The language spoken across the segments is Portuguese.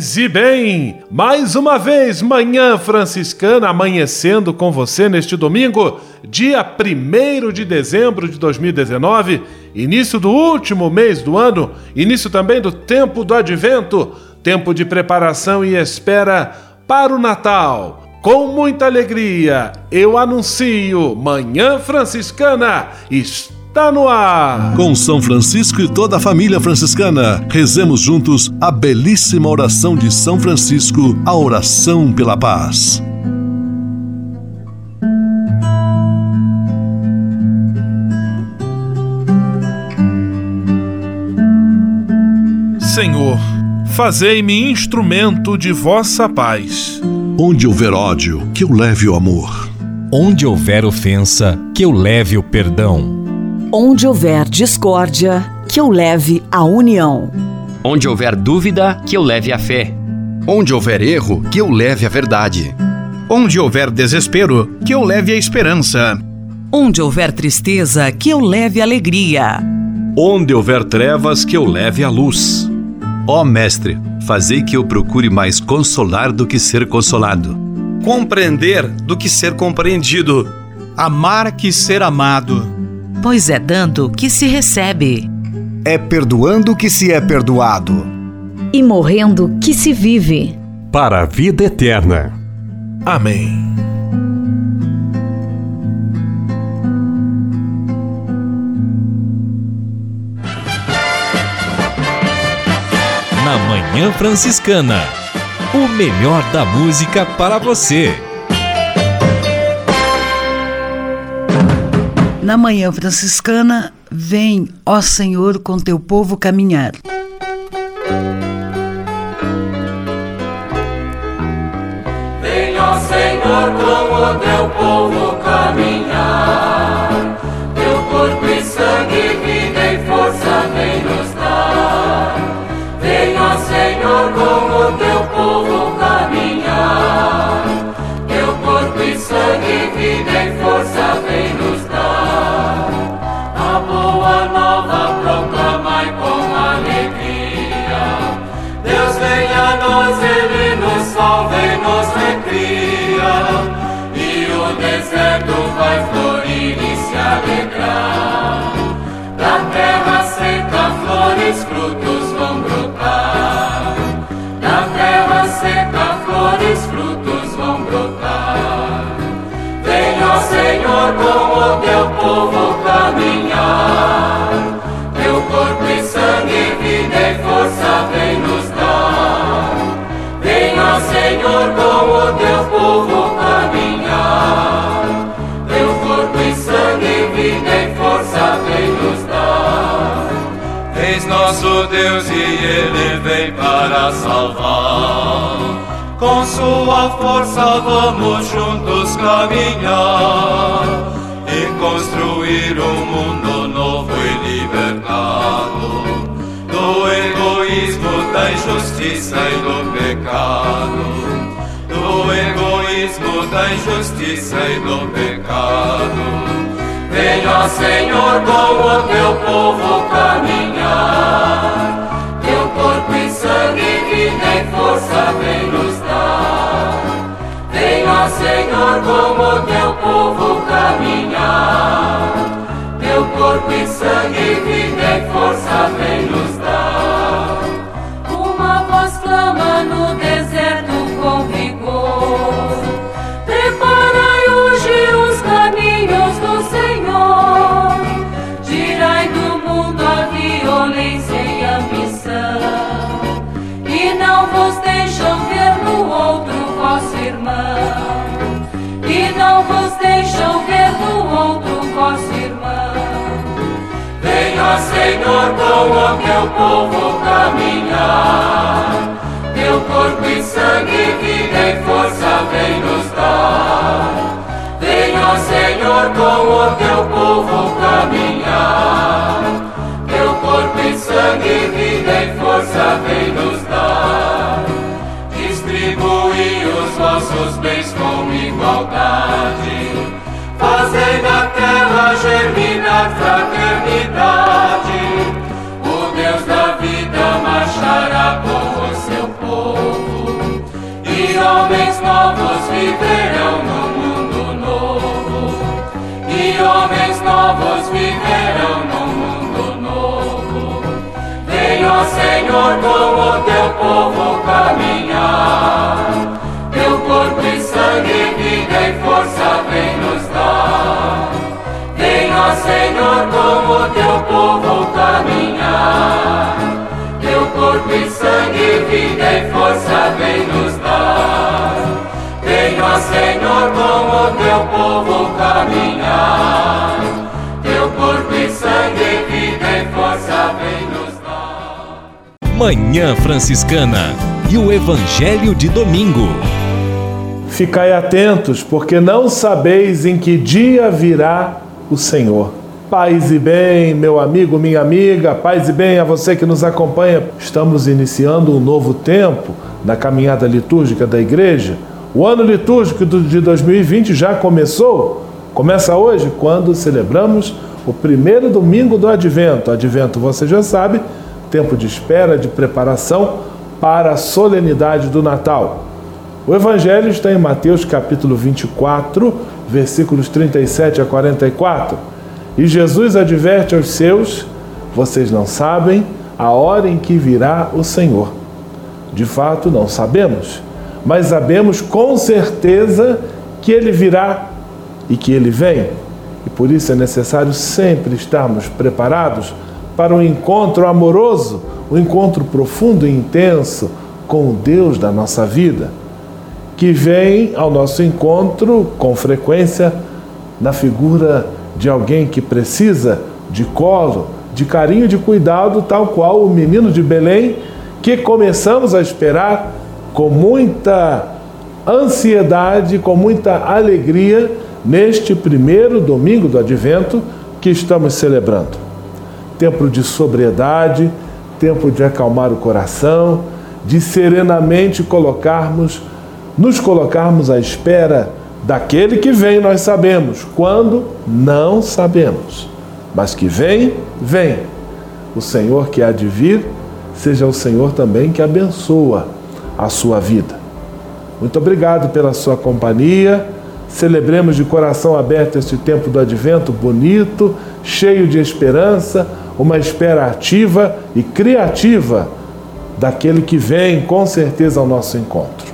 Paz e bem! Mais uma vez, Manhã Franciscana amanhecendo com você neste domingo, dia 1 de dezembro de 2019, início do último mês do ano, início também do tempo do advento, tempo de preparação e espera para o Natal. Com muita alegria, eu anuncio Manhã Franciscana está no ar. Com São Francisco e toda a família franciscana, rezemos juntos a belíssima oração de São Francisco, a oração pela paz. Senhor, fazei-me instrumento de vossa paz. Onde houver ódio, que eu leve o amor. Onde houver ofensa, que eu leve o perdão. Onde houver discórdia, que eu leve a união. Onde houver dúvida, que eu leve a fé. Onde houver erro, que eu leve a verdade. Onde houver desespero, que eu leve a esperança. Onde houver tristeza, que eu leve alegria. Onde houver trevas, que eu leve a luz. Ó Mestre, fazei que eu procure mais consolar do que ser consolado. Compreender do que ser compreendido. Amar que ser amado. Pois é dando que se recebe. É perdoando que se é perdoado. E morrendo que se vive. Para a vida eterna. Amém. Na Manhã Franciscana. O melhor da música para você. Na Manhã Franciscana, vem, ó Senhor, com teu povo caminhar. Vem, ó Senhor, com o teu povo caminhar. Teu corpo e sangue, vida e força vem nos dar. Vem, ó Senhor, com o teu vai florir e se alegrar. Da terra seca, flores, frutos vão brotar. Da terra seca, flores, frutos vão brotar. Vem, Senhor, com o teu povo caminhar. Nosso Deus e Ele vem para salvar. Com sua força vamos juntos caminhar e construir um mundo novo e libertado do egoísmo, da injustiça e do pecado. Do egoísmo, da injustiça e do pecado. Ó Senhor, com o teu povo caminhar. Teu corpo e sangue, vida e força vem nos dar. Ó Senhor, com o teu povo caminhar. Teu corpo e sangue, vida e força vem nos dar. O teu povo caminhar. Teu corpo e sangue, vida e força vem nos dar. Ó Senhor, com o teu povo caminhar. Teu corpo e sangue, vida e força vem nos dar. Distribui os vossos bens com igualdade fazei da terra germinar Senhor, com o teu povo caminhar teu corpo e sangue, vida e força vem nos dar. Vem, Senhor, com o teu povo caminhar. Teu corpo e sangue, vida e força vem nos dar. Vem, Senhor, com o teu povo caminhar. Teu corpo e sangue, Manhã Franciscana e o Evangelho de Domingo. Ficai atentos, porque não sabeis em que dia virá o Senhor. Paz e bem, meu amigo, minha amiga, paz e bem a você que nos acompanha. Estamos iniciando um novo tempo na caminhada litúrgica da igreja. O ano litúrgico de 2020 já começou. Começa hoje, quando celebramos o primeiro domingo do Advento. Advento, você já sabe, tempo de espera, de preparação para a solenidade do Natal. O Evangelho está em Mateus capítulo 24, versículos 37 a 44. E Jesus adverte aos seus: Vocês não sabem a hora em que virá o Senhor. De fato, não sabemos, mas sabemos com certeza que ele virá e que ele vem. E por isso é necessário sempre estarmos preparados para um encontro amoroso, um encontro profundo e intenso com o Deus da nossa vida que vem ao nosso encontro com frequência na figura de alguém que precisa de colo, de carinho, de cuidado, tal qual o menino de Belém, que começamos a esperar com muita ansiedade, com muita alegria neste primeiro domingo do advento que estamos celebrando. Tempo de sobriedade, tempo de acalmar o coração, de serenamente colocarmos nos colocarmos à espera daquele que vem, nós sabemos. Quando? Não sabemos. Mas que vem, vem. O Senhor que há de vir, seja o Senhor também que abençoa a sua vida. Muito obrigado pela sua companhia. Celebremos de coração aberto este tempo do advento bonito, cheio de esperança, uma espera ativa e criativa daquele que vem com certeza ao nosso encontro.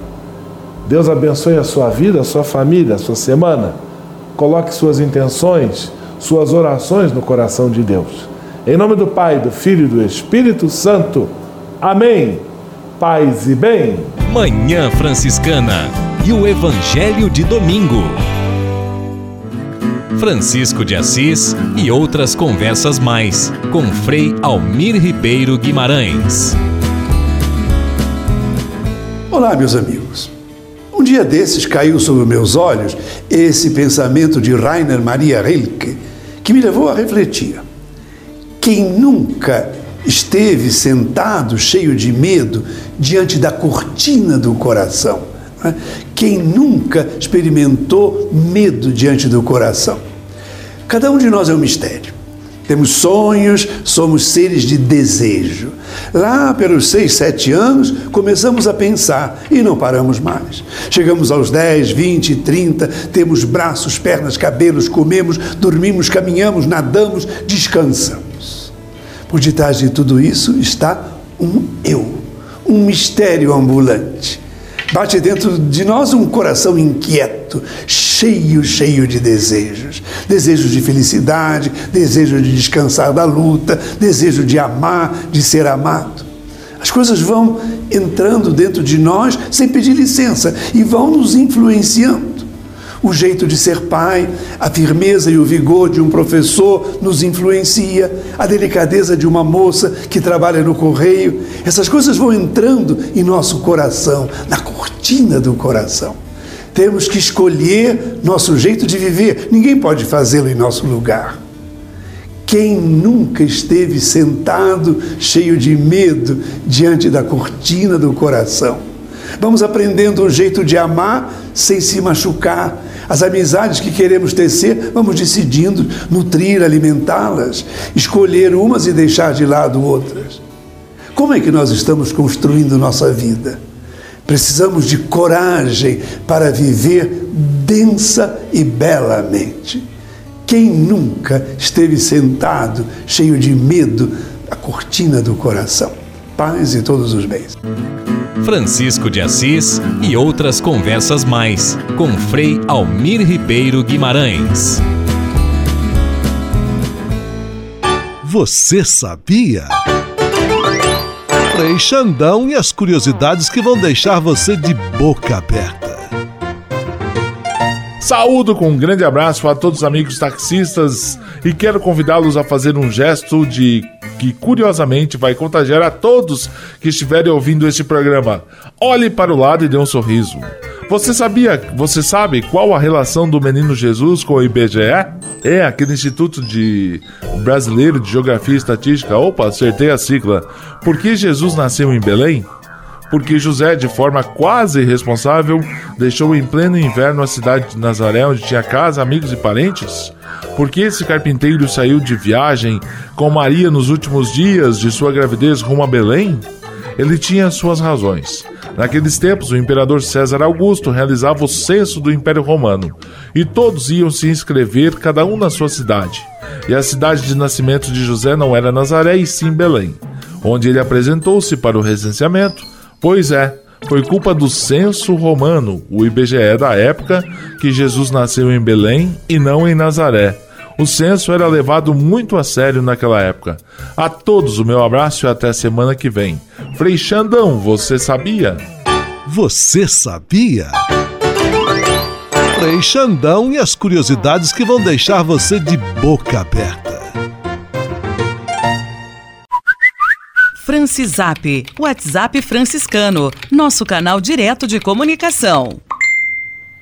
Deus abençoe a sua vida, a sua família, a sua semana. Coloque suas intenções, suas orações no coração de Deus. Em nome do Pai, do Filho e do Espírito Santo. Amém. Paz e bem. Manhã Franciscana e o Evangelho de Domingo. Francisco de Assis e outras conversas mais com Frei Almir Ribeiro Guimarães. Olá, meus amigos. Um dia desses caiu sobre meus olhos esse pensamento de Rainer Maria Rilke, que me levou a refletir. Quem nunca esteve sentado cheio de medo diante da cortina do coração? Quem nunca experimentou medo diante do coração? Cada um de nós é um mistério. Temos sonhos, somos seres de desejo. Lá pelos seis, sete anos, começamos a pensar e não paramos mais. Chegamos aos 10, 20, 30, temos braços, pernas, cabelos, comemos, dormimos, caminhamos, nadamos, descansamos. Por detrás de tudo isso está um eu, um mistério ambulante. Bate dentro de nós um coração inquieto, cheio, cheio de desejos. Desejos de felicidade, desejo de descansar da luta, desejo de amar, de ser amado. As coisas vão entrando dentro de nós sem pedir licença e vão nos influenciando. O jeito de ser pai, a firmeza e o vigor de um professor nos influencia, a delicadeza de uma moça que trabalha no correio, essas coisas vão entrando em nosso coração, na cortina do coração. Temos que escolher nosso jeito de viver, ninguém pode fazê-lo em nosso lugar. Quem nunca esteve sentado, cheio de medo, diante da cortina do coração? Vamos aprendendo um jeito de amar sem se machucar. As amizades que queremos tecer, vamos decidindo nutrir, alimentá-las, escolher umas e deixar de lado outras. Como é que nós estamos construindo nossa vida? Precisamos de coragem para viver densa e belamente. Quem nunca esteve sentado, cheio de medo, a cortina do coração? Paz e todos os bens. Francisco de Assis e outras conversas mais com Frei Almir Ribeiro Guimarães. Você sabia? Frei Xandão e as curiosidades que vão deixar você de boca aberta. Saúdo com um grande abraço a todos os amigos taxistas e quero convidá-los a fazer um gesto de que curiosamente vai contagiar a todos que estiverem ouvindo este programa. Olhe para o lado e dê um sorriso. Você sabia, você sabe qual a relação do menino Jesus com o IBGE? É aquele Instituto de Brasileiro de Geografia e Estatística. Opa, acertei a sigla. Por que Jesus nasceu em Belém? porque José, de forma quase irresponsável, deixou em pleno inverno a cidade de Nazaré, onde tinha casa, amigos e parentes? Porque esse carpinteiro saiu de viagem com Maria nos últimos dias de sua gravidez rumo a Belém? Ele tinha suas razões. Naqueles tempos, o imperador César Augusto realizava o censo do Império Romano e todos iam se inscrever, cada um na sua cidade. E a cidade de nascimento de José não era Nazaré e sim Belém, onde ele apresentou-se para o recenseamento Pois é, foi culpa do censo romano, o IBGE da época, que Jesus nasceu em Belém e não em Nazaré. O censo era levado muito a sério naquela época. A todos o meu abraço e até semana que vem. Frei Xandão, você sabia? Você sabia? Frei Xandão e as curiosidades que vão deixar você de boca aberta. Francisap, WhatsApp franciscano, nosso canal direto de comunicação.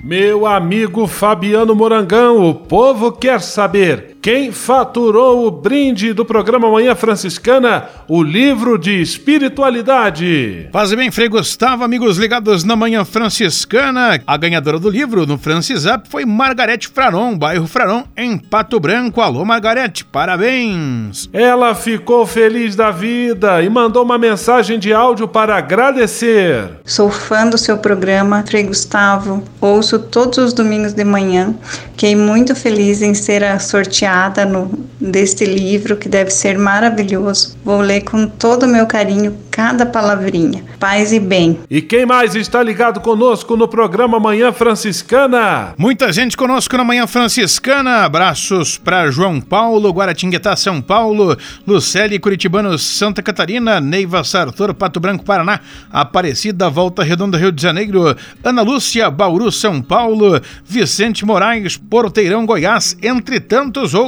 Meu amigo Fabiano Morangão, o povo quer saber quem faturou o brinde do programa Manhã Franciscana, o livro de espiritualidade. Faz bem, Frei Gustavo, amigos ligados na Manhã Franciscana. A ganhadora do livro no Francisap foi Margarete Fraron, bairro Fraron, em Pato Branco. Alô, Margarete, parabéns! Ela ficou feliz da vida e mandou uma mensagem de áudio para agradecer. Sou fã do seu programa, Frei Gustavo. Ouço todos os domingos de manhã. Fiquei muito feliz em ser a sorteada no, deste livro que deve ser maravilhoso. Vou ler com todo o meu carinho cada palavrinha. Paz e bem. E quem mais está ligado conosco no programa Manhã Franciscana? Muita gente conosco na Manhã Franciscana. Abraços para João Paulo, Guaratinguetá, São Paulo, Lucélia Curitibano, Santa Catarina, Neiva Sartor, Pato Branco, Paraná, Aparecida, Volta Redonda, Rio de Janeiro, Ana Lúcia, Bauru, São Paulo, Vicente Moraes, Porteirão, Goiás, entre tantos outros.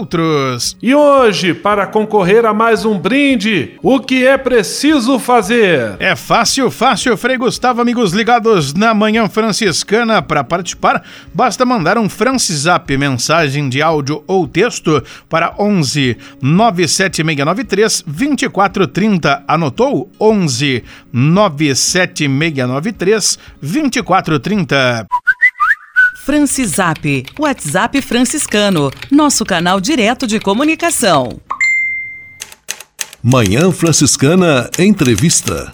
E hoje, para concorrer a mais um brinde, o que é preciso fazer? fazer? É fácil, fácil, Frei Gustavo, amigos ligados na Manhã Franciscana. Para participar, basta mandar um Francisap, mensagem de áudio ou texto para 11 97693 2430. Anotou? 11 97693 2430. Francisap, WhatsApp franciscano, nosso canal direto de comunicação. Manhã Franciscana Entrevista.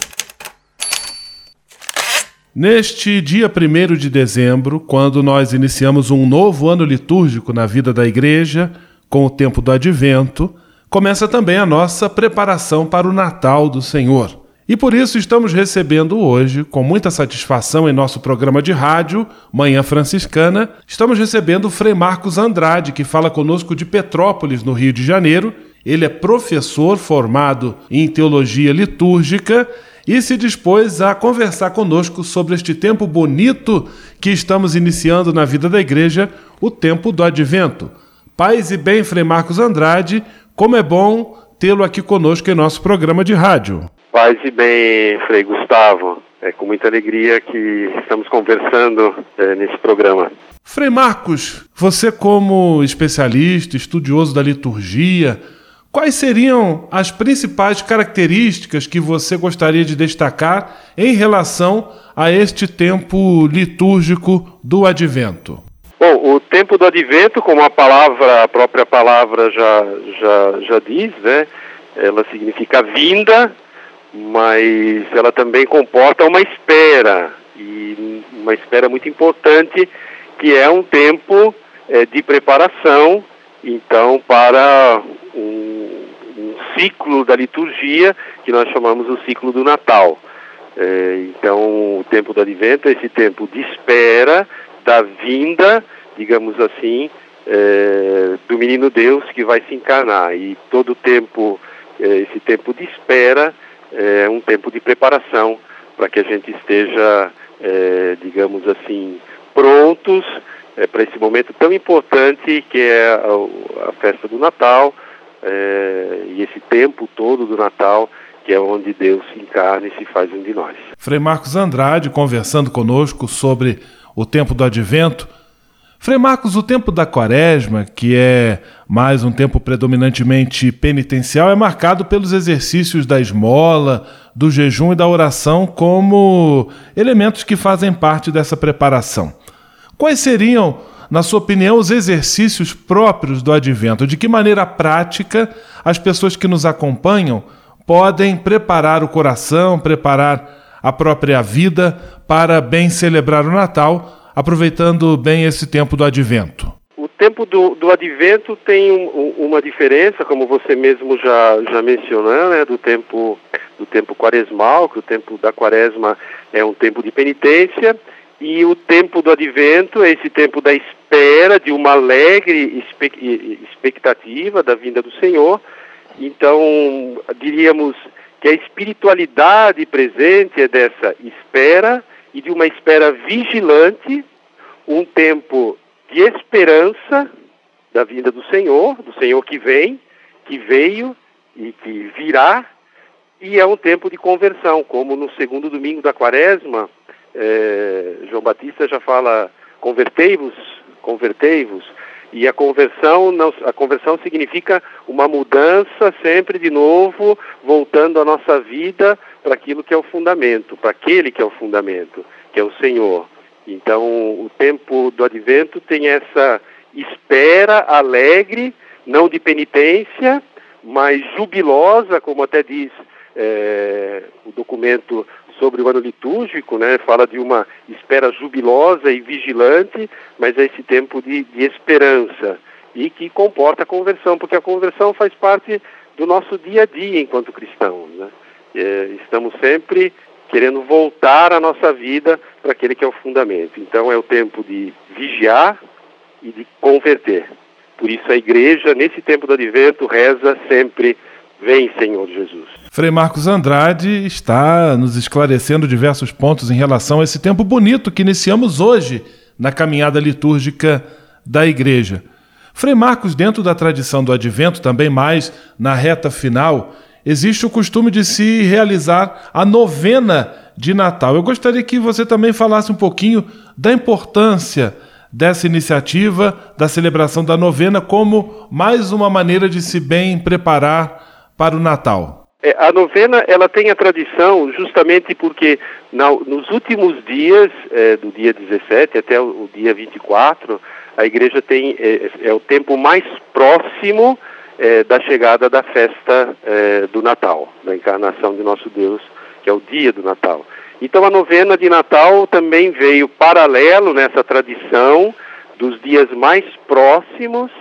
Neste dia 1 de dezembro, quando nós iniciamos um novo ano litúrgico na vida da igreja, com o tempo do advento, começa também a nossa preparação para o Natal do Senhor. E por isso estamos recebendo hoje, com muita satisfação em nosso programa de rádio, Manhã Franciscana, estamos recebendo o Frei Marcos Andrade, que fala conosco de Petrópolis, no Rio de Janeiro, ele é professor formado em teologia litúrgica e se dispôs a conversar conosco sobre este tempo bonito que estamos iniciando na vida da igreja, o tempo do advento. Paz e bem, Frei Marcos Andrade, como é bom tê-lo aqui conosco em nosso programa de rádio. Paz e bem, Frei Gustavo. É com muita alegria que estamos conversando é, nesse programa. Frei Marcos, você como especialista, estudioso da liturgia, quais seriam as principais características que você gostaria de destacar em relação a este tempo litúrgico do Advento? Tempo do Advento, como a palavra, a própria palavra já, já, já diz, né? Ela significa vinda, mas ela também comporta uma espera, e uma espera muito importante que é um tempo é, de preparação, então, para um, um, ciclo da liturgia que nós chamamos o ciclo do Natal. É, então, o tempo do Advento é esse tempo de espera da vinda, digamos assim, é, do menino Deus que vai se encarnar. E todo o tempo, é, esse tempo de espera, é um tempo de preparação para que a gente esteja, é, digamos assim, prontos é, para esse momento tão importante que é a, a festa do Natal é, e esse tempo todo do Natal que é onde Deus se encarna e se faz um de nós. Frei Marcos Andrade conversando conosco sobre o tempo do Advento. Frei Marcos, o tempo da Quaresma, que é mais um tempo predominantemente penitencial, é marcado pelos exercícios da esmola, do jejum e da oração como elementos que fazem parte dessa preparação. Quais seriam, na sua opinião, os exercícios próprios do advento? De que maneira prática as pessoas que nos acompanham podem preparar o coração, preparar a própria vida para bem celebrar o Natal, aproveitando bem esse tempo do advento? O tempo do, do advento tem um, uma diferença, como você mesmo já, já mencionou, né, do tempo do tempo quaresmal, que o tempo da quaresma é um tempo de penitência, e o tempo do advento é esse tempo da espera, de uma alegre expectativa da vinda do Senhor. Então, diríamos que a espiritualidade presente é dessa espera e de uma espera vigilante, um tempo de esperança da vinda do Senhor, do Senhor que vem, que veio e que virá, e é um tempo de conversão, como no segundo domingo da quaresma, é, João Batista já fala convertei-vos, convertei-vos, e a conversão a conversão significa uma mudança sempre de novo, voltando a nossa vida para aquilo que é o fundamento, para aquele que é o fundamento, que é o Senhor. Então, o tempo do advento tem essa espera alegre, não de penitência, mas jubilosa, como até diz é, o documento sobre o ano litúrgico, né, fala de uma espera jubilosa e vigilante, mas é esse tempo de, de esperança e que comporta a conversão, porque a conversão faz parte do nosso dia a dia enquanto cristãos. Né? É, estamos sempre querendo voltar a nossa vida para aquele que é o fundamento. Então é o tempo de vigiar e de converter. Por isso a igreja, nesse tempo do advento, reza sempre Vem, Senhor Jesus. Frei Marcos Andrade está nos esclarecendo diversos pontos em relação a esse tempo bonito que iniciamos hoje na caminhada litúrgica da igreja. Frei Marcos, dentro da tradição do advento, também mais na reta final, existe o costume de se realizar a novena de Natal. Eu gostaria que você também falasse um pouquinho da importância dessa iniciativa, da celebração da novena, como mais uma maneira de se bem preparar para o Natal? É, a novena ela tem a tradição justamente porque na, nos últimos dias, é, do dia 17 até o, o, dia 24, a igreja tem é, é o tempo mais próximo é, da chegada da festa é, do Natal, da encarnação de nosso Deus, que é o dia do Natal. Então a novena de Natal também veio paralelo nessa tradição dos dias mais próximos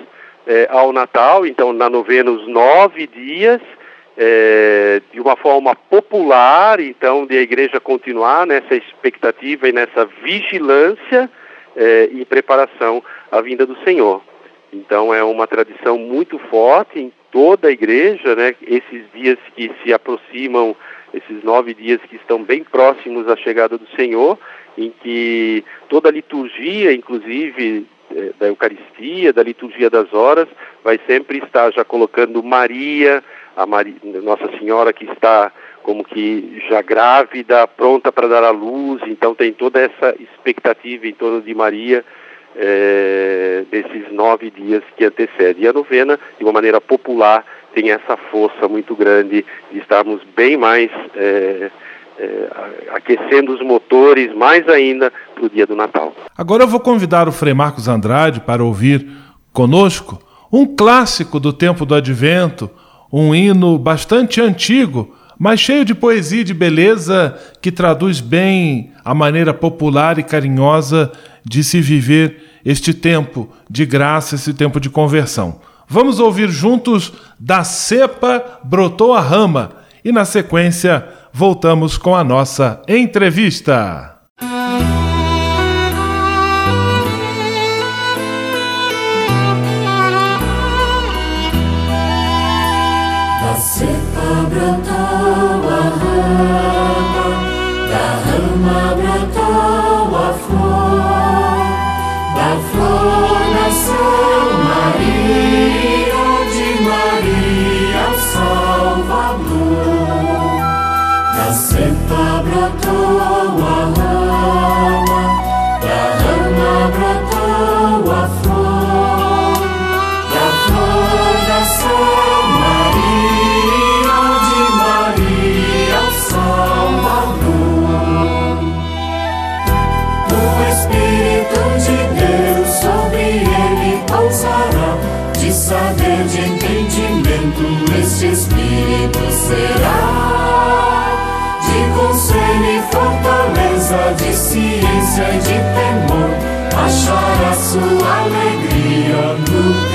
é, ao Natal, então na novena os nove dias, é, de uma forma popular, então de a igreja continuar nessa expectativa e nessa vigilância é, e preparação à vinda do Senhor. Então é uma tradição muito forte em toda a igreja, né? Esses dias que se aproximam esses nove dias que estão bem próximos à chegada do Senhor, em que toda a liturgia, inclusive eh, da Eucaristia, da liturgia das horas, vai sempre estar já colocando Maria, a Maria, Nossa Senhora que está como que já grávida, pronta para dar à luz, então tem toda essa expectativa em torno de Maria é, desses nove dias que antecedem. E a novena, de uma maneira popular, tem essa força muito grande de estarmos bem mais é, é, aquecendo os motores, mais ainda para o dia do Natal. Agora eu vou convidar o Frei Marcos Andrade para ouvir conosco um clássico do tempo do Advento, um hino bastante antigo mas cheio de poesia e de beleza que traduz bem a maneira popular e carinhosa de se viver este tempo de graça, esse tempo de conversão. Vamos ouvir juntos Da Cepa Brotou a Rama e, na sequência, voltamos com a nossa entrevista. Fortaleza, de ciência e de temor, achará sua alegria no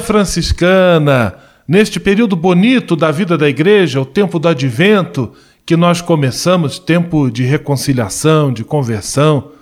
Franciscana, neste período bonito da vida da igreja, o tempo do advento, que nós começamos, tempo de reconciliação, de conversão.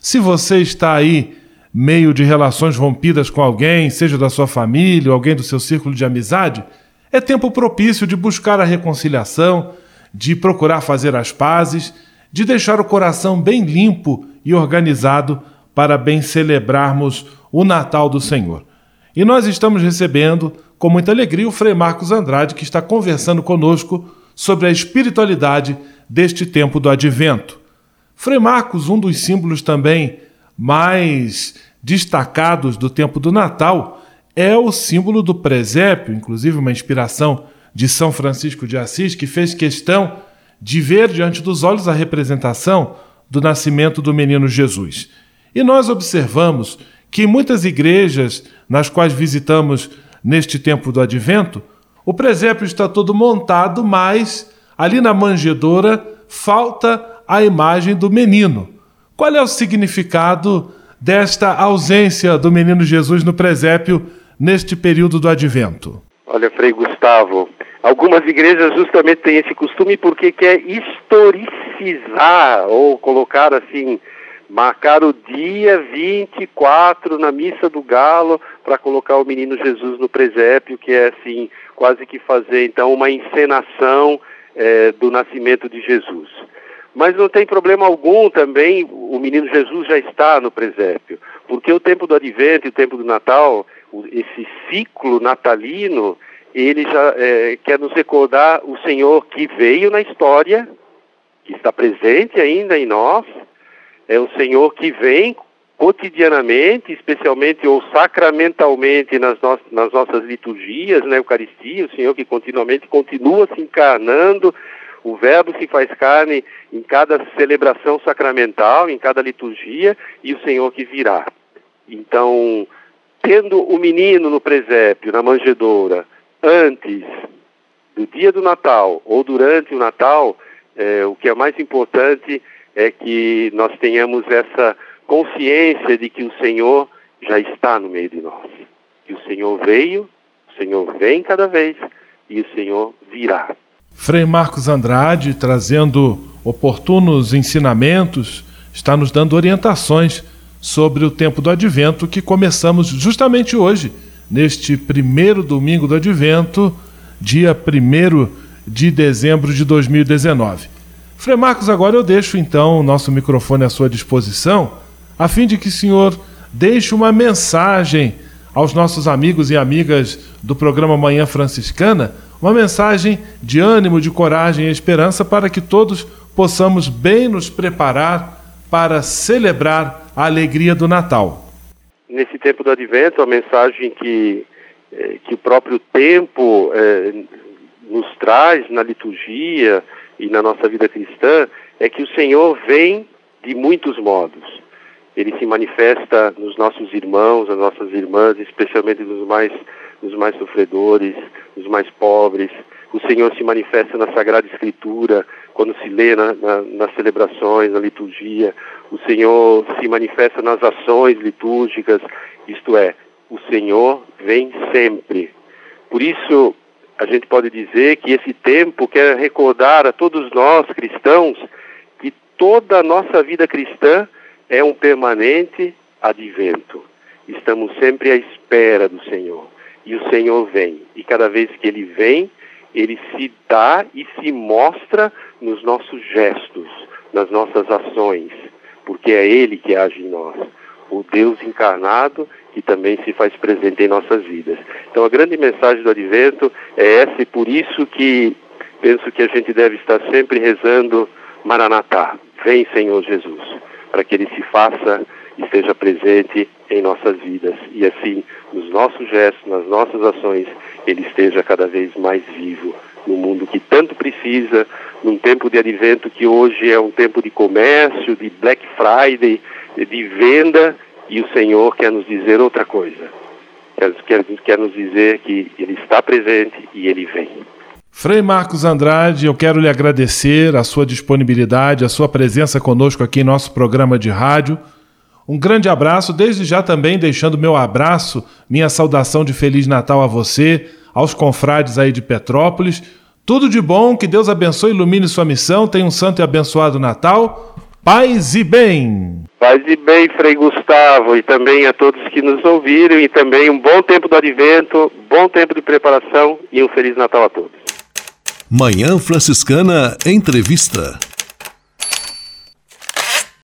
Se você está aí meio de relações rompidas com alguém, seja da sua família ou alguém do seu círculo de amizade, é tempo propício de buscar a reconciliação, de procurar fazer as pazes, de deixar o coração bem limpo e organizado para bem celebrarmos o Natal do Senhor. E nós estamos recebendo com muita alegria o Frei Marcos Andrade, que está conversando conosco sobre a espiritualidade deste tempo do advento. Frei Marcos, um dos símbolos também mais destacados do tempo do Natal, é o símbolo do presépio, inclusive uma inspiração de São Francisco de Assis, que fez questão de ver diante dos olhos a representação do nascimento do menino Jesus. E nós observamos que muitas igrejas nas quais visitamos neste tempo do advento, o presépio está todo montado, mas ali na manjedoura falta a imagem do menino. Qual é o significado desta ausência do menino Jesus no presépio neste período do advento? Olha, Frei Gustavo, algumas igrejas justamente têm esse costume porque quer historicizar ou colocar assim marcar o dia 24 na missa do galo para colocar o menino Jesus no presépio, que é assim, quase que fazer então uma encenação é, do nascimento de Jesus. Mas não tem problema algum também, o menino Jesus já está no presépio, porque o tempo do advento e o tempo do Natal, esse ciclo natalino, ele já é, quer nos recordar o Senhor que veio na história, que está presente ainda em nós, é o Senhor que vem cotidianamente, especialmente ou sacramentalmente nas, no nas nossas liturgias, na Eucaristia, o Senhor que continuamente continua se encarnando, o Verbo se faz carne em cada celebração sacramental, em cada liturgia, e o Senhor que virá. Então, tendo o menino no presépio, na manjedoura, antes do dia do Natal ou durante o Natal, é, o que é mais importante é que nós tenhamos essa consciência de que o Senhor já está no meio de nós. Que o Senhor veio, o Senhor vem cada vez e o Senhor virá. Frei Marcos Andrade, trazendo oportunos ensinamentos, está nos dando orientações sobre o tempo do advento que começamos justamente hoje, neste primeiro domingo do advento, dia 1 de dezembro de 2019. Frei Marcos, agora eu deixo então o nosso microfone à sua disposição, a fim de que o senhor deixe uma mensagem aos nossos amigos e amigas do programa Manhã Franciscana, uma mensagem de ânimo, de coragem e esperança para que todos possamos bem nos preparar para celebrar a alegria do Natal. Nesse tempo do Advento, a mensagem que, eh, que o próprio tempo eh, nos traz na liturgia, e na nossa vida cristã é que o Senhor vem de muitos modos. Ele se manifesta nos nossos irmãos, nas nossas irmãs, especialmente nos mais, nos mais sofredores, nos mais pobres. O Senhor se manifesta na Sagrada Escritura, quando se lê na, na, nas celebrações, na liturgia. O Senhor se manifesta nas ações litúrgicas, isto é, o Senhor vem sempre. Por isso, a gente pode dizer que esse tempo quer recordar a todos nós cristãos que toda a nossa vida cristã é um permanente advento. Estamos sempre à espera do Senhor. E o Senhor vem. E cada vez que ele vem, ele se dá e se mostra nos nossos gestos, nas nossas ações, porque é ele que age em nós. O Deus encarnado que também se faz presente em nossas vidas. Então a grande mensagem do Advento é essa e por isso que penso que a gente deve estar sempre rezando Maranatá, vem Senhor Jesus, para que ele se faça e esteja presente em nossas vidas e assim nos nossos gestos, nas nossas ações, ele esteja cada vez mais vivo no mundo que tanto precisa, num tempo de advento que hoje é um tempo de comércio, de Black Friday, de venda e o Senhor quer nos dizer outra coisa. Quer, quer, quer nos dizer que Ele está presente e Ele vem. Frei Marcos Andrade, eu quero lhe agradecer a sua disponibilidade, a sua presença conosco aqui em nosso programa de rádio. Um grande abraço, desde já também deixando meu abraço, minha saudação de Feliz Natal a você, aos confrades aí de Petrópolis. Tudo de bom, que Deus abençoe e ilumine sua missão. Tenha um santo e abençoado Natal. Paz e bem. Paz e bem, Frei Gustavo, e também a todos que nos ouviram, e também um bom tempo do advento, bom tempo de preparação e um Feliz Natal a todos. Manhã Franciscana Entrevista.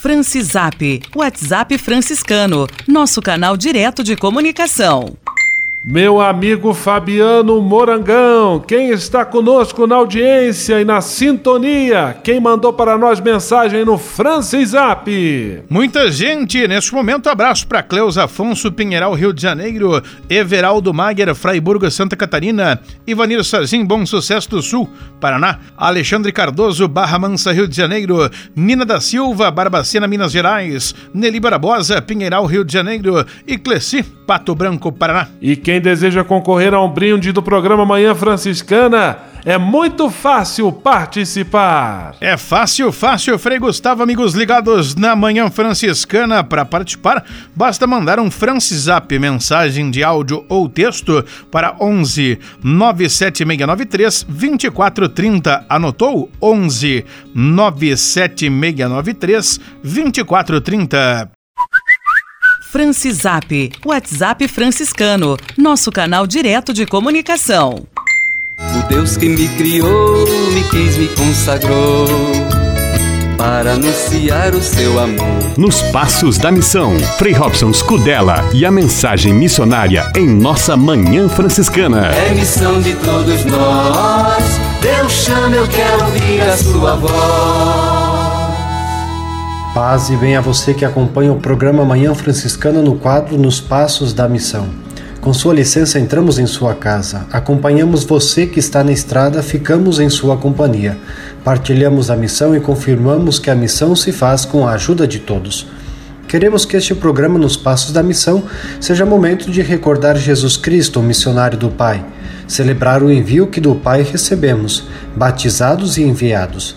Francisap, WhatsApp franciscano, nosso canal direto de comunicação. Meu amigo Fabiano Morangão, quem está conosco na audiência e na sintonia? Quem mandou para nós mensagem no Francisap? Muita gente, neste momento, abraço para Cleus Afonso Pinheiral, Rio de Janeiro, Everaldo Mager, Fraiburgo, Santa Catarina, Ivanir Sarzim, Bom Sucesso do Sul, Paraná, Alexandre Cardoso, Barra Mansa, Rio de Janeiro, Nina da Silva, Barbacena, Minas Gerais, Nelly Barbosa, Pinheiral, Rio de Janeiro e Cleci, Pato Branco, Paraná. E quem deseja concorrer a um brinde do programa Manhã Franciscana, é muito fácil participar. É fácil, fácil, Frei Gustavo, amigos ligados na Manhã Franciscana. Para participar, basta mandar um Francisap, mensagem de áudio ou texto para 11 97693 2430. Anotou? 11 97693 2430. Francisap, WhatsApp franciscano, nosso canal direto de comunicação. O Deus que me criou, me quis, me consagrou para anunciar o seu amor. Nos Passos da Missão, Frei Robson Scudella e a mensagem missionária em nossa Manhã Franciscana. É missão de todos nós, Deus chama, eu quero ouvir a sua voz. Paz e bem a você que acompanha o programa Manhã Franciscana no quadro Nos Passos da Missão. Com sua licença, entramos em sua casa, acompanhamos você que está na estrada, ficamos em sua companhia, partilhamos a missão e confirmamos que a missão se faz com a ajuda de todos. Queremos que este programa Nos Passos da Missão seja momento de recordar Jesus Cristo, o missionário do Pai, celebrar o envio que do Pai recebemos, batizados e enviados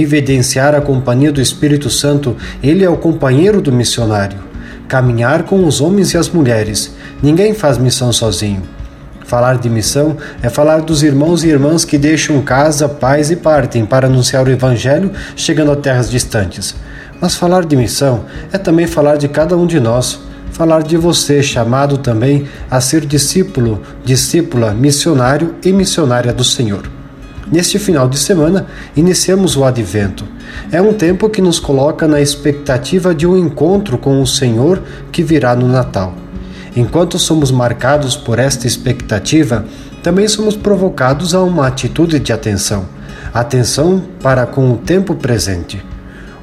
evidenciar a companhia do Espírito Santo, ele é o companheiro do missionário. Caminhar com os homens e as mulheres. Ninguém faz missão sozinho. Falar de missão é falar dos irmãos e irmãs que deixam casa, pais e partem para anunciar o Evangelho chegando a terras distantes. Mas falar de missão é também falar de cada um de nós, falar de você, chamado também a ser discípulo, discípula, missionário e missionária do Senhor. Neste final de semana, iniciamos o Advento. É um tempo que nos coloca na expectativa de um encontro com o Senhor que virá no Natal. Enquanto somos marcados por esta expectativa, também somos provocados a uma atitude de atenção atenção para com o tempo presente.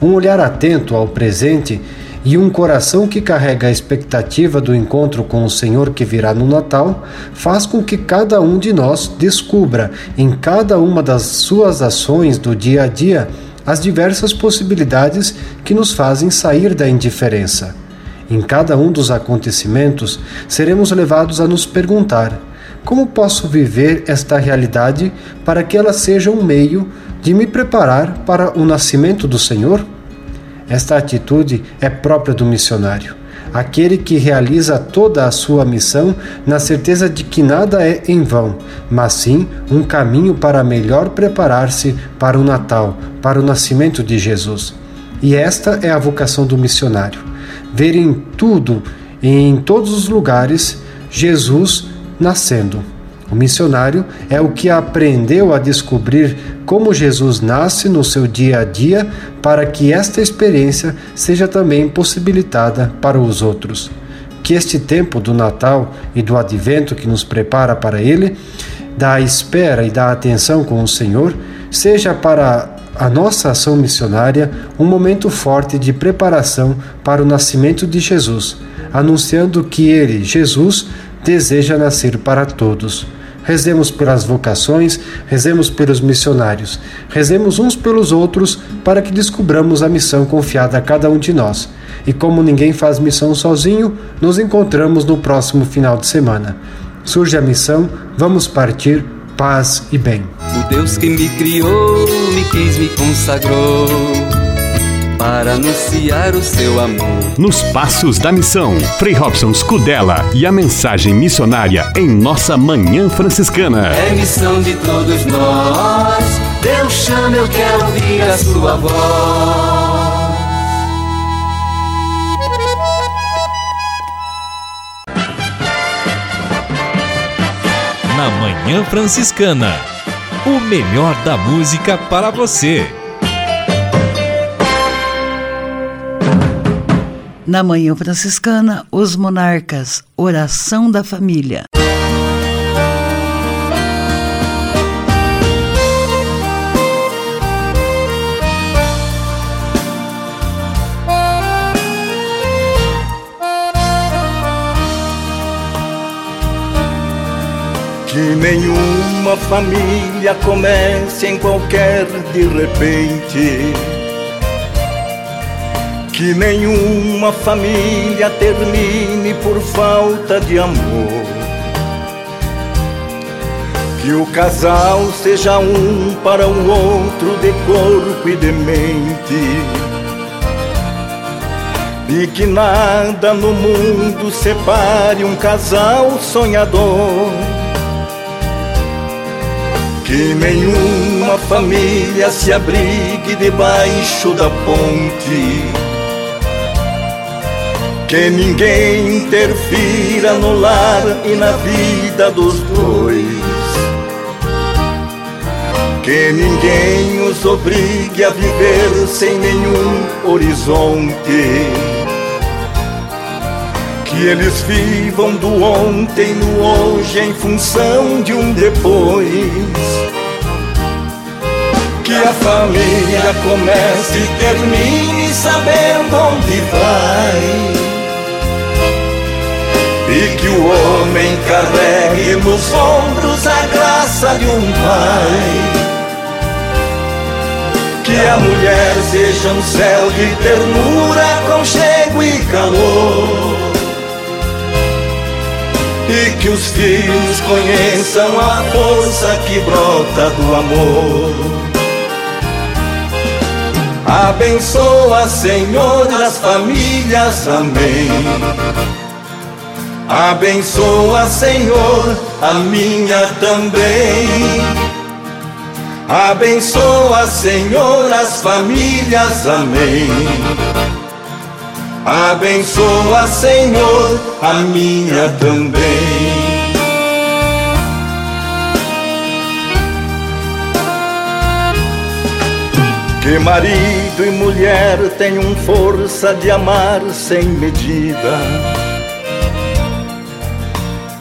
Um olhar atento ao presente e um coração que carrega a expectativa do encontro com o Senhor que virá no Natal faz com que cada um de nós descubra em cada uma das suas ações do dia a dia as diversas possibilidades que nos fazem sair da indiferença. Em cada um dos acontecimentos, seremos levados a nos perguntar: como posso viver esta realidade para que ela seja um meio de me preparar para o nascimento do Senhor? Esta atitude é própria do missionário, aquele que realiza toda a sua missão na certeza de que nada é em vão, mas sim um caminho para melhor preparar-se para o Natal, para o nascimento de Jesus. E esta é a vocação do missionário: ver em tudo e em todos os lugares Jesus nascendo. O missionário é o que aprendeu a descobrir como Jesus nasce no seu dia a dia para que esta experiência seja também possibilitada para os outros. Que este tempo do Natal e do Advento que nos prepara para ele, da espera e da atenção com o Senhor, seja para a nossa ação missionária um momento forte de preparação para o nascimento de Jesus, anunciando que Ele, Jesus, deseja nascer para todos. Rezemos pelas vocações, rezemos pelos missionários, rezemos uns pelos outros para que descubramos a missão confiada a cada um de nós. E como ninguém faz missão sozinho, nos encontramos no próximo final de semana. Surge a missão, vamos partir, paz e bem. O Deus que me criou, me quis, me consagrou para anunciar o seu amor. Nos Passos da Missão, Frei Robson Scudella e a mensagem missionária em nossa Manhã Franciscana. É missão de todos nós. Deus chama, eu quero ouvir a sua voz. Na Manhã Franciscana, o melhor da música para você. Na Manhã Franciscana, os monarcas, oração da família. Que nenhuma família comece em qualquer de repente. Que nenhuma família termine por falta de amor. Que o casal seja um para o outro de corpo e de mente. E que nada no mundo separe um casal sonhador. Que nenhuma família se abrigue debaixo da ponte. Que ninguém interfira no lar e na vida dos dois. Que ninguém os obrigue a viver sem nenhum horizonte. Que eles vivam do ontem no hoje em função de um depois. Que a família comece e termine sabendo onde vai. E que o homem carregue nos ombros a graça de um pai. Que a mulher seja um céu de ternura, conchego e calor. E que os filhos conheçam a força que brota do amor. Abençoa, Senhor, as famílias, amém. Abençoa, Senhor, a minha também. Abençoa, Senhor, as famílias, amém. Abençoa, Senhor, a minha também. Que marido e mulher tenham força de amar sem medida.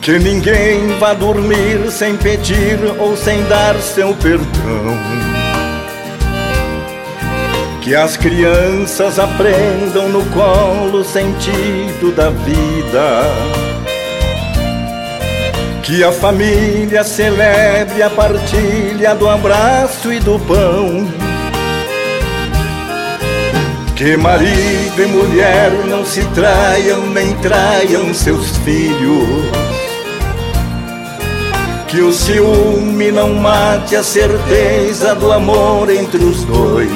Que ninguém vá dormir sem pedir ou sem dar seu perdão. Que as crianças aprendam no colo o sentido da vida. Que a família celebre a partilha do abraço e do pão. Que marido e mulher não se traiam nem traiam seus filhos. Que o ciúme não mate a certeza do amor entre os dois.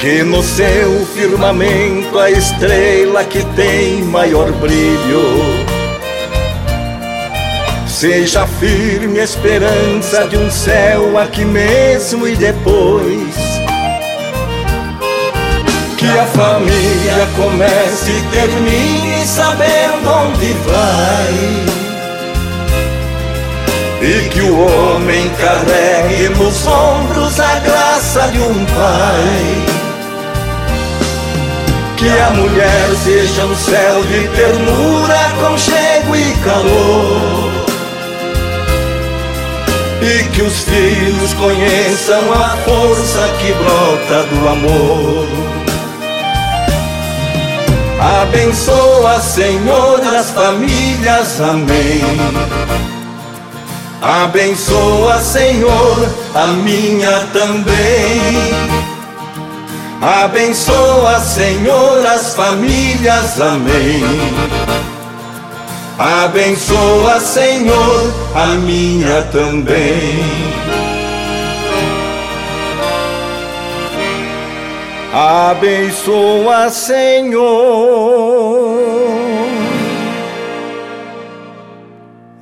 Que no seu firmamento a estrela que tem maior brilho seja firme a esperança de um céu aqui mesmo e depois. Que a família comece e termine sabendo onde vai. E que o homem carregue nos ombros a graça de um pai. Que a mulher seja um céu de ternura, conchego e calor. e que os filhos conheçam a força que brota do amor. Abençoa, Senhor, as famílias, amém. Abençoa, Senhor, a minha também. Abençoa, Senhor, as famílias, amém. Abençoa, Senhor, a minha também. Abençoa, Senhor,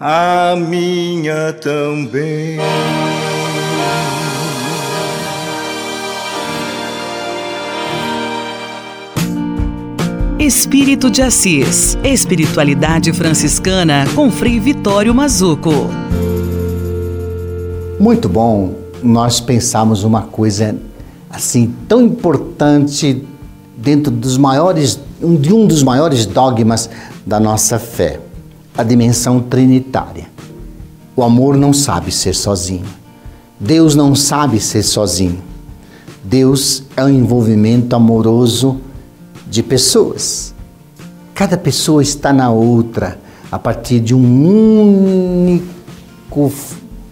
a minha também. Espírito de Assis. Espiritualidade franciscana com Frei Vitório Mazuco. Muito bom nós pensarmos uma coisa assim tão importante dentro dos maiores de um dos maiores dogmas da nossa fé, a dimensão trinitária. O amor não sabe ser sozinho. Deus não sabe ser sozinho. Deus é um envolvimento amoroso de pessoas. Cada pessoa está na outra a partir de um único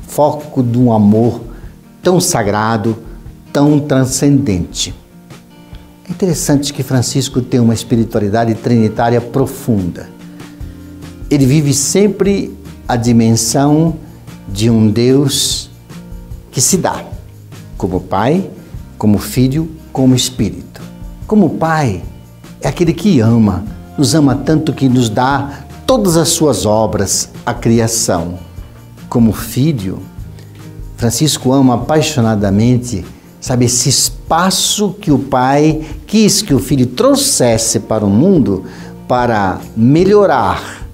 foco de um amor tão sagrado, tão transcendente. É interessante que Francisco tem uma espiritualidade trinitária profunda. Ele vive sempre a dimensão de um Deus que se dá como Pai, como Filho, como Espírito. Como Pai, é aquele que ama, nos ama tanto que nos dá todas as suas obras, a criação. Como filho, Francisco ama apaixonadamente, sabe, esse espaço que o pai quis que o filho trouxesse para o mundo para melhorar,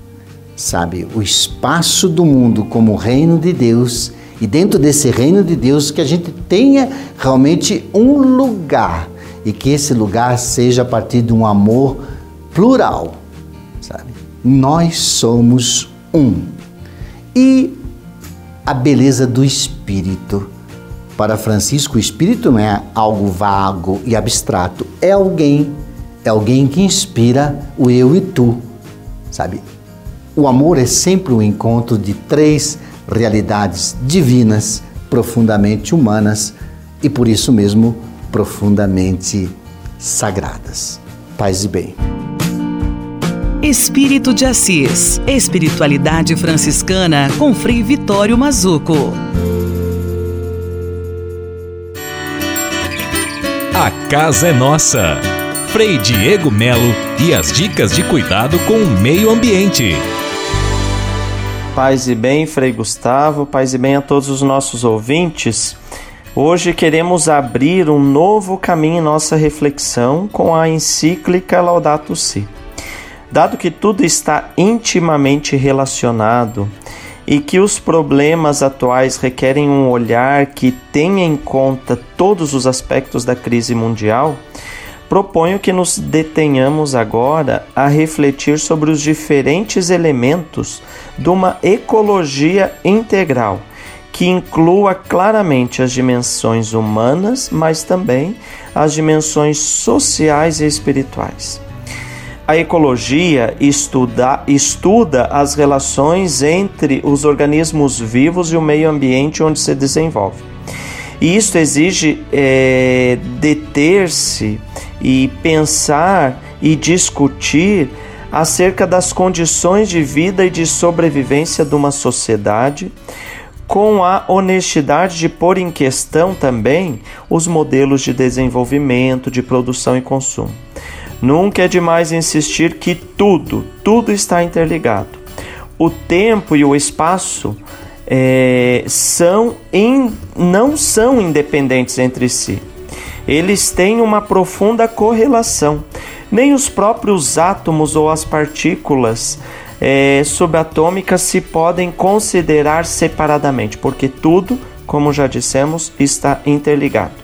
sabe, o espaço do mundo como reino de Deus e dentro desse reino de Deus que a gente tenha realmente um lugar e que esse lugar seja a partir de um amor plural, sabe? Nós somos um. E a beleza do espírito. Para Francisco, o espírito não é algo vago e abstrato, é alguém, é alguém que inspira o eu e tu, sabe? O amor é sempre o um encontro de três realidades divinas, profundamente humanas e por isso mesmo profundamente sagradas. Paz e bem. Espírito de Assis. Espiritualidade franciscana com Frei Vitório Mazuco. A casa é nossa. Frei Diego Melo e as dicas de cuidado com o meio ambiente. Paz e bem, Frei Gustavo, paz e bem a todos os nossos ouvintes. Hoje queremos abrir um novo caminho em nossa reflexão com a encíclica Laudato Si. Dado que tudo está intimamente relacionado e que os problemas atuais requerem um olhar que tenha em conta todos os aspectos da crise mundial, proponho que nos detenhamos agora a refletir sobre os diferentes elementos de uma ecologia integral que inclua claramente as dimensões humanas, mas também as dimensões sociais e espirituais. A ecologia estuda, estuda as relações entre os organismos vivos e o meio ambiente onde se desenvolve. E isso exige é, deter-se e pensar e discutir acerca das condições de vida e de sobrevivência de uma sociedade, com a honestidade de pôr em questão também os modelos de desenvolvimento, de produção e consumo. Nunca é demais insistir que tudo, tudo está interligado. O tempo e o espaço é, são in, não são independentes entre si. Eles têm uma profunda correlação. Nem os próprios átomos ou as partículas é, subatômicas se podem considerar separadamente, porque tudo, como já dissemos, está interligado.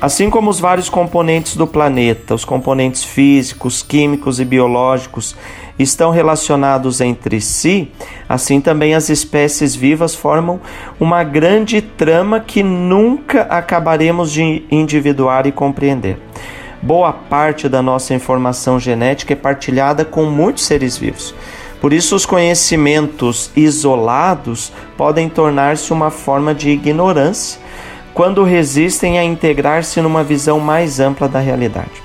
Assim como os vários componentes do planeta, os componentes físicos, químicos e biológicos, estão relacionados entre si, assim também as espécies vivas formam uma grande trama que nunca acabaremos de individuar e compreender. Boa parte da nossa informação genética é partilhada com muitos seres vivos. Por isso, os conhecimentos isolados podem tornar-se uma forma de ignorância quando resistem a integrar-se numa visão mais ampla da realidade.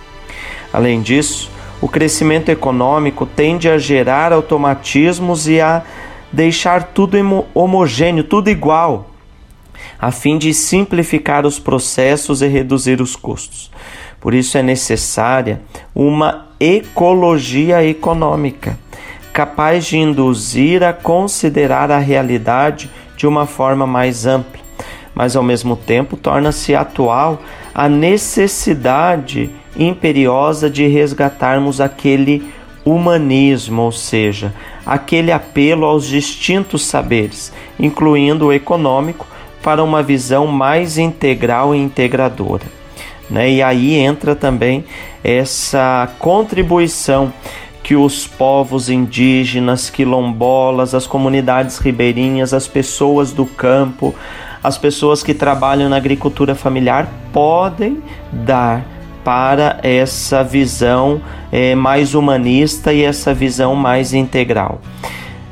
Além disso, o crescimento econômico tende a gerar automatismos e a deixar tudo homogêneo, tudo igual, a fim de simplificar os processos e reduzir os custos. Por isso é necessária uma ecologia econômica, capaz de induzir a considerar a realidade de uma forma mais ampla, mas ao mesmo tempo torna-se atual a necessidade imperiosa de resgatarmos aquele humanismo, ou seja, aquele apelo aos distintos saberes, incluindo o econômico, para uma visão mais integral e integradora. Né? E aí entra também essa contribuição que os povos indígenas, quilombolas, as comunidades ribeirinhas, as pessoas do campo, as pessoas que trabalham na agricultura familiar podem dar para essa visão é, mais humanista e essa visão mais integral.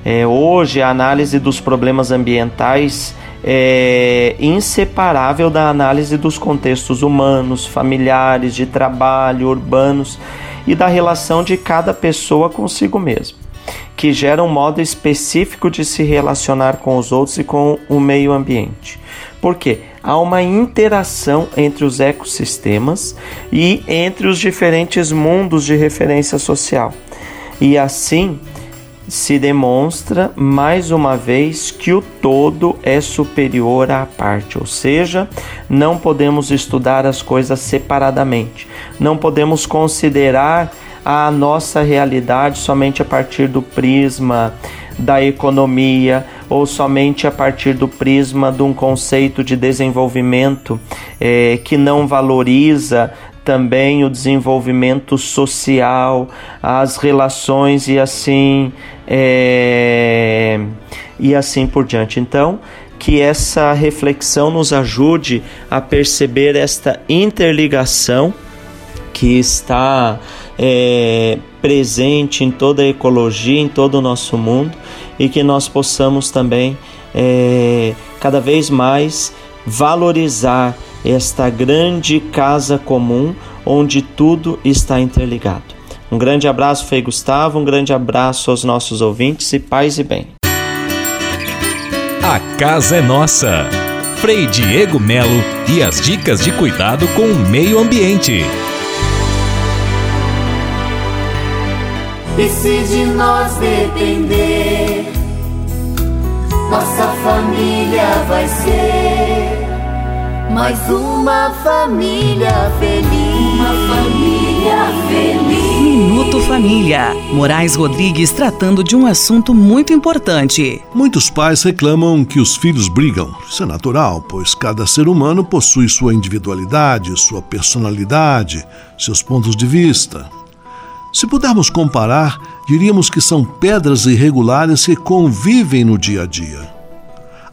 É, hoje, a análise dos problemas ambientais é inseparável da análise dos contextos humanos, familiares, de trabalho, urbanos e da relação de cada pessoa consigo mesmo, que gera um modo específico de se relacionar com os outros e com o meio ambiente. Por quê? Há uma interação entre os ecossistemas e entre os diferentes mundos de referência social. E assim se demonstra mais uma vez que o todo é superior à parte, ou seja, não podemos estudar as coisas separadamente, não podemos considerar a nossa realidade somente a partir do prisma da economia ou somente a partir do prisma de um conceito de desenvolvimento é, que não valoriza também o desenvolvimento social, as relações e assim é, e assim por diante. Então, que essa reflexão nos ajude a perceber esta interligação que está é, presente em toda a ecologia, em todo o nosso mundo e que nós possamos também é, cada vez mais valorizar esta grande casa comum onde tudo está interligado. Um grande abraço, Frei Gustavo, um grande abraço aos nossos ouvintes e paz e bem. A casa é nossa. Frei Diego Melo e as dicas de cuidado com o meio ambiente. E se de nós depender, nossa família vai ser mais uma família feliz. Uma família feliz. Minuto Família. Moraes Rodrigues tratando de um assunto muito importante. Muitos pais reclamam que os filhos brigam. Isso é natural, pois cada ser humano possui sua individualidade, sua personalidade, seus pontos de vista. Se pudermos comparar, diríamos que são pedras irregulares que convivem no dia a dia.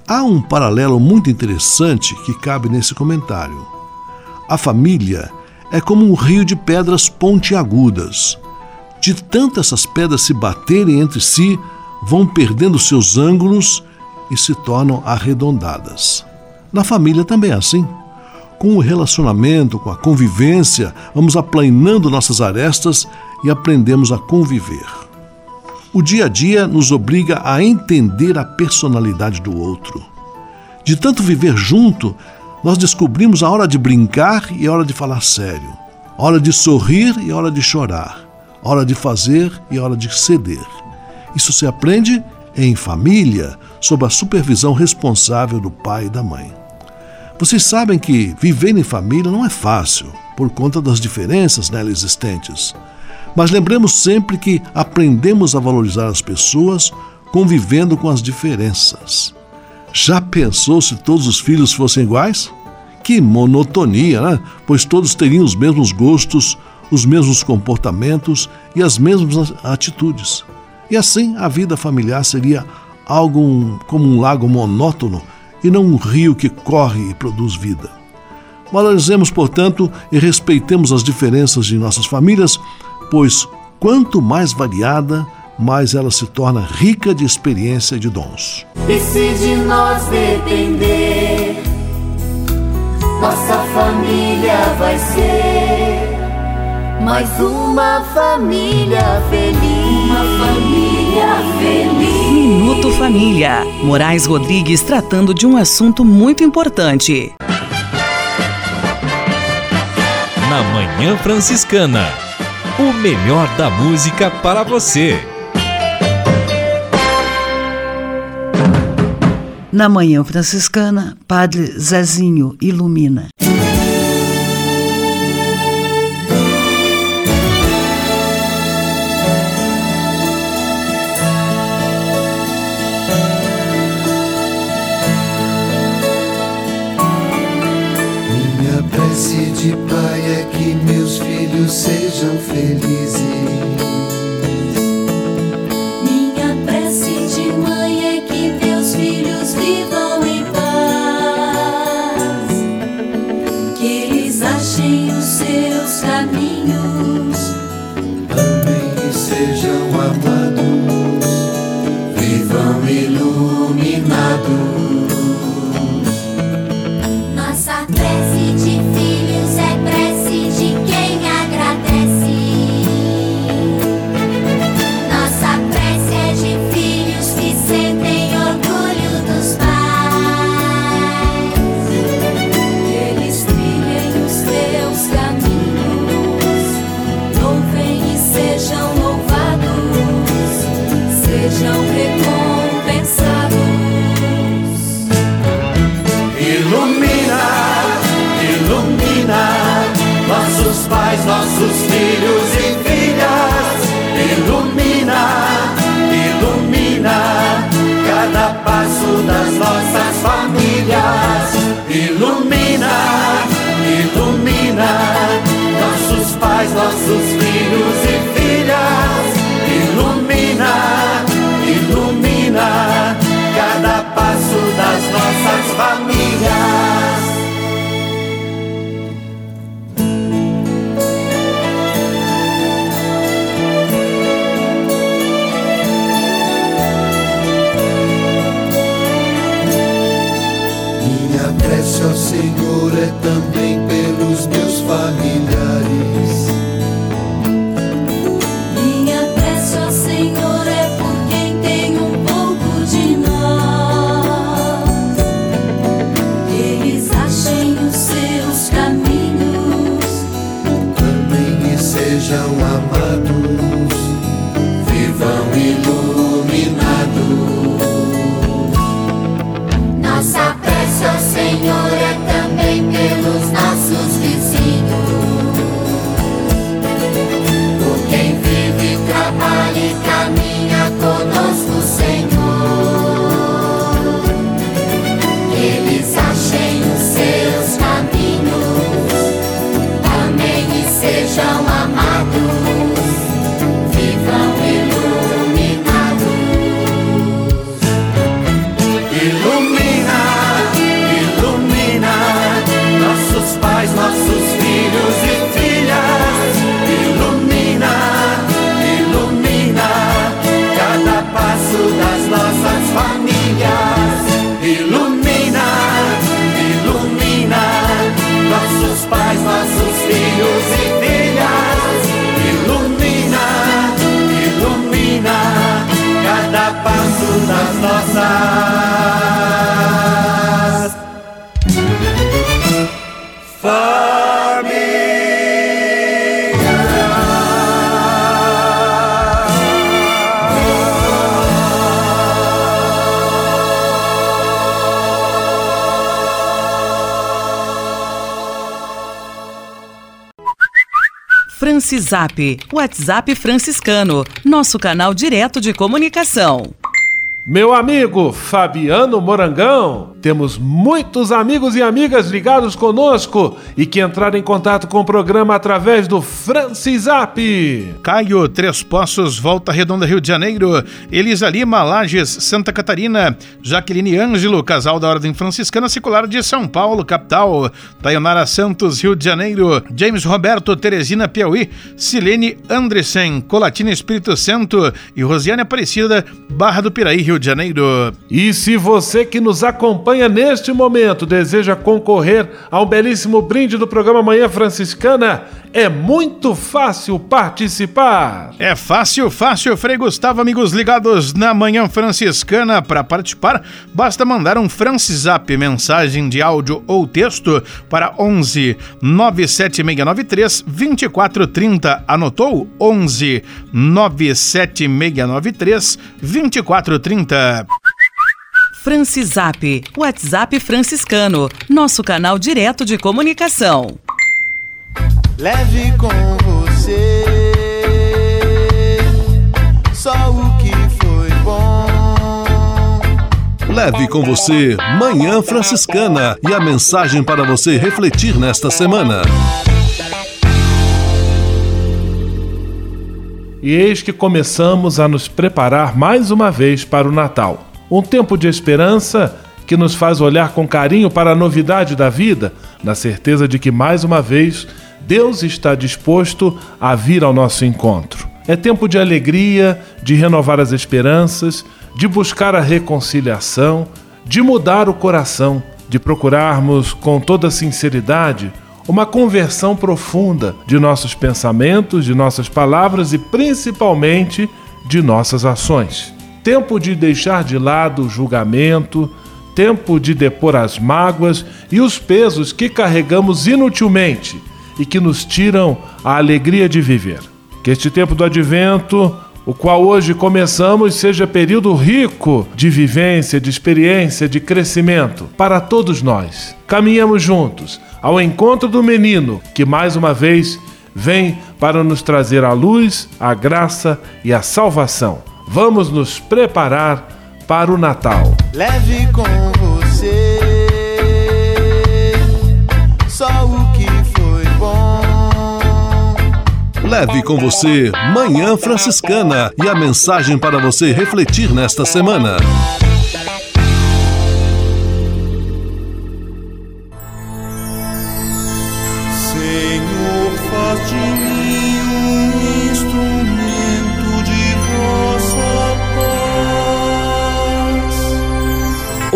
Há um paralelo muito interessante que cabe nesse comentário. A família é como um rio de pedras pontiagudas. De tanto essas pedras se baterem entre si, vão perdendo seus ângulos e se tornam arredondadas. Na família também é assim. Com o relacionamento, com a convivência, vamos aplanando nossas arestas e aprendemos a conviver. O dia a dia nos obriga a entender a personalidade do outro. De tanto viver junto, nós descobrimos a hora de brincar e a hora de falar sério, a hora de sorrir e a hora de chorar, a hora de fazer e a hora de ceder. Isso se aprende em família, sob a supervisão responsável do pai e da mãe. Vocês sabem que viver em família não é fácil, por conta das diferenças nela existentes. Mas lembremos sempre que aprendemos a valorizar as pessoas convivendo com as diferenças. Já pensou se todos os filhos fossem iguais? Que monotonia, né? Pois todos teriam os mesmos gostos, os mesmos comportamentos e as mesmas atitudes. E assim a vida familiar seria algo como um lago monótono e não um rio que corre e produz vida. Valorizemos, portanto, e respeitemos as diferenças de nossas famílias, pois quanto mais variada, mais ela se torna rica de experiência e de dons. E se de nós depender, nossa família vai ser mais uma família feliz. Uma família feliz. Minuto Família. Moraes Rodrigues tratando de um assunto muito importante. Na Manhã Franciscana. O melhor da música para você. Na Manhã Franciscana, Padre Zezinho ilumina. Minha prece de pai que sejam felizes. Francisap, WhatsApp franciscano, nosso canal direto de comunicação. Meu amigo Fabiano Morangão, temos muitos amigos e amigas ligados conosco e que entraram em contato com o programa através do Francisap. Caio, Três Poços, Volta Redonda, Rio de Janeiro. Elisa Lima, Lages, Santa Catarina. Jaqueline Ângelo, casal da Ordem Franciscana Secular de São Paulo, capital. Taionara Santos, Rio de Janeiro. James Roberto, Teresina, Piauí. Silene Andressen, Colatina, Espírito Santo. E Rosiane Aparecida, Barra do Piraí, Rio de Janeiro. E se você que nos acompanha neste momento deseja concorrer ao belíssimo brinde do programa Manhã Franciscana, é muito fácil participar. É fácil, fácil, Frei Gustavo, amigos ligados na Manhã Franciscana. Para participar, basta mandar um Francisap, mensagem de áudio ou texto para 11 97693 2430. Anotou? 11 97693 2430. Francisap, WhatsApp franciscano, nosso canal direto de comunicação. Leve com você só o que foi bom. Leve com você Manhã Franciscana e a mensagem para você refletir nesta semana. E eis que começamos a nos preparar mais uma vez para o Natal. Um tempo de esperança que nos faz olhar com carinho para a novidade da vida, na certeza de que mais uma vez Deus está disposto a vir ao nosso encontro. É tempo de alegria, de renovar as esperanças, de buscar a reconciliação, de mudar o coração, de procurarmos com toda sinceridade uma conversão profunda de nossos pensamentos, de nossas palavras e principalmente de nossas ações. Tempo de deixar de lado o julgamento, tempo de depor as mágoas e os pesos que carregamos inutilmente e que nos tiram a alegria de viver. Que este tempo do advento, o qual hoje começamos, seja período rico de vivência, de experiência, de crescimento para todos nós. Caminhamos juntos ao encontro do menino que mais uma vez vem para nos trazer a luz, a graça e a salvação. Vamos nos preparar para o Natal. Leve com você só o que foi bom. Leve com você Manhã Franciscana e a mensagem para você refletir nesta semana.